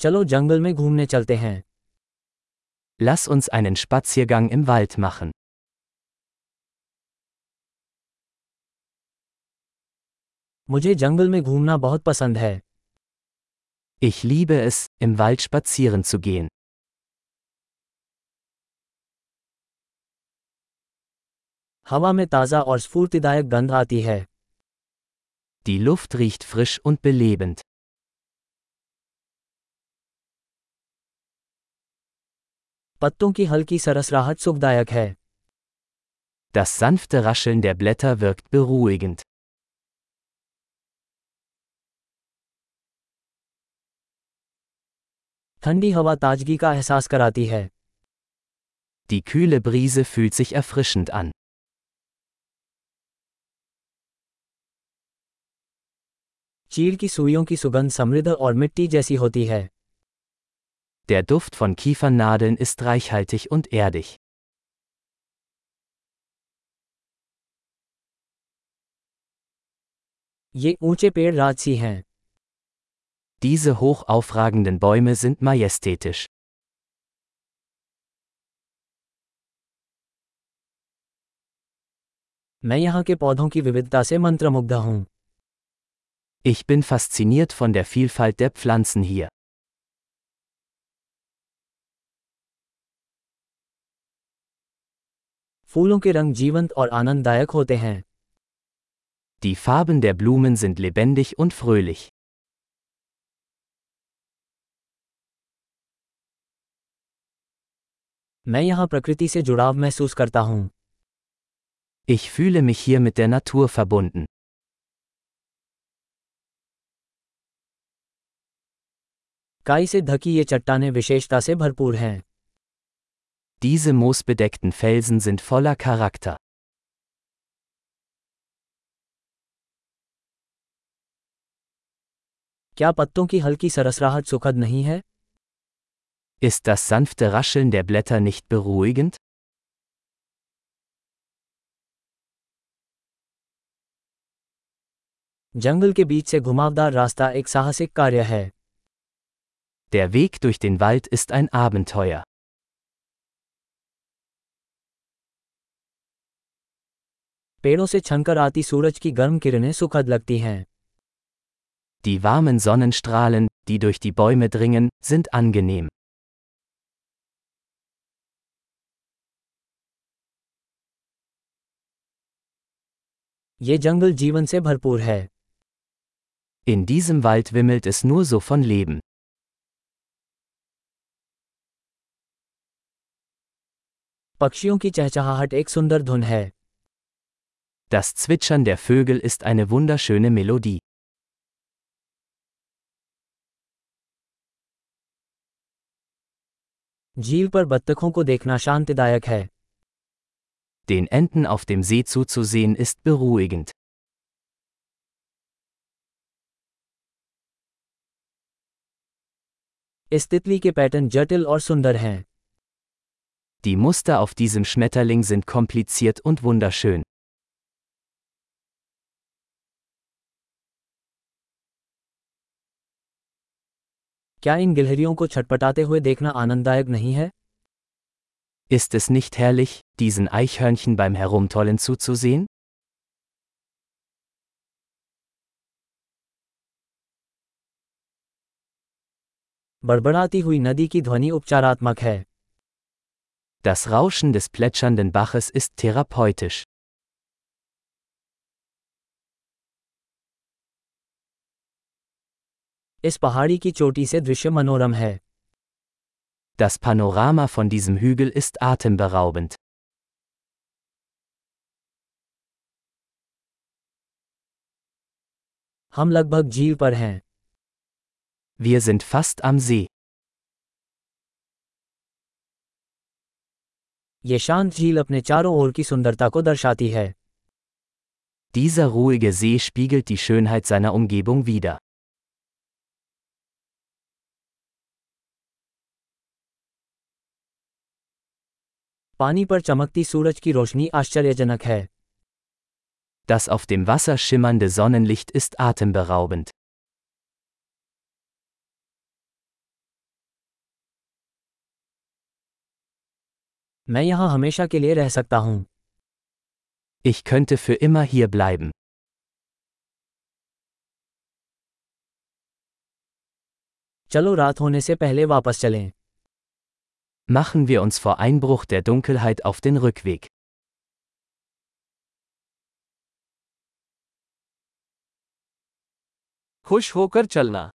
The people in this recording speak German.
चलो जंगल में घूमने चलते हैं Lass uns einen Spaziergang im Wald machen. मुझे जंगल में घूमना बहुत पसंद है Ich liebe es, im Wald spazieren zu gehen. हवा में ताज़ा और स्फूर्तिदायक गंध आती है Die Luft riecht frisch und belebend. पत्तों की हल्की सरसराहट सुखदायक है Das sanfte Rascheln der Blätter wirkt beruhigend. ठंडी हवा ताजगी का एहसास कराती है Die kühle Brise fühlt sich erfrischend an. चीड़ की सुइयों की सुगंध समृद्ध और मिट्टी जैसी होती है Der Duft von Kiefernadeln ist reichhaltig und erdig. Diese hoch aufragenden Bäume sind majestätisch. Ich bin fasziniert von der Vielfalt der Pflanzen hier. फूलों के रंग जीवंत और आनंददायक होते हैं Die Farben der Blumen sind lebendig und fröhlich. मैं यहाँ प्रकृति से जुड़ाव महसूस करता हूँ Ich fühle mich hier mit der Natur verbunden. काई से ढकी ये चट्टानें विशेषता से भरपूर हैं Diese moosbedeckten Felsen sind voller Charakter. क्या पत्तों की हल्की सरसराहट सुखद नहीं है Ist das sanfte Rascheln der Blätter nicht beruhigend? जंगल के बीच से घुमावदार रास्ता एक साहसिक कार्य है Der Weg durch den Wald ist ein Abenteuer. पेड़ों से छनकर आती सूरज की गर्म किरणें सुखद लगती हैं Die warmen Sonnenstrahlen, die durch die Bäume dringen, sind angenehm. ये जंगल जीवन से भरपूर है In diesem Wald wimmelt es nur so von Leben. पक्षियों की चहचहाहट एक सुंदर धुन है Das Zwitschern der Vögel ist eine wunderschöne Melodie. झील पर बत्तखों को देखना शांतिदायक है Den Enten auf dem See zuzusehen ist beruhigend. इस तितली के पैटर्न जटिल और सुंदर हैं Die Muster auf diesem Schmetterling sind kompliziert und wunderschön. क्या इन गिलहरियों को छटपटाते हुए देखना आनंददायक नहीं है Ist es nicht herrlich, diesen Eichhörnchen beim Herumtollen zuzusehen? बड़बड़ाती हुई नदी की ध्वनि उपचारात्मक है Das Rauschen des plätschernden Baches ist therapeutisch. इस पहाड़ी की चोटी से दृश्य मनोरम है Das Panorama von diesem Hügel ist atemberaubend. हम लगभग झील पर हैं Wir sind fast am See. ये शांत झील अपने चारों ओर की सुंदरता को दर्शाती है Dieser ruhige See spiegelt die Schönheit seiner Umgebung wider. पानी पर चमकती सूरज की रोशनी आश्चर्यजनक है Das auf dem Wasser schimmernde Sonnenlicht ist atemberaubend. मैं यहाँ हमेशा के लिए रह सकता हूँ Ich könnte für immer hier bleiben. चलो रात होने से पहले वापस चलें Machen wir uns vor Einbruch der Dunkelheit auf den Rückweg. खुश होकर चलना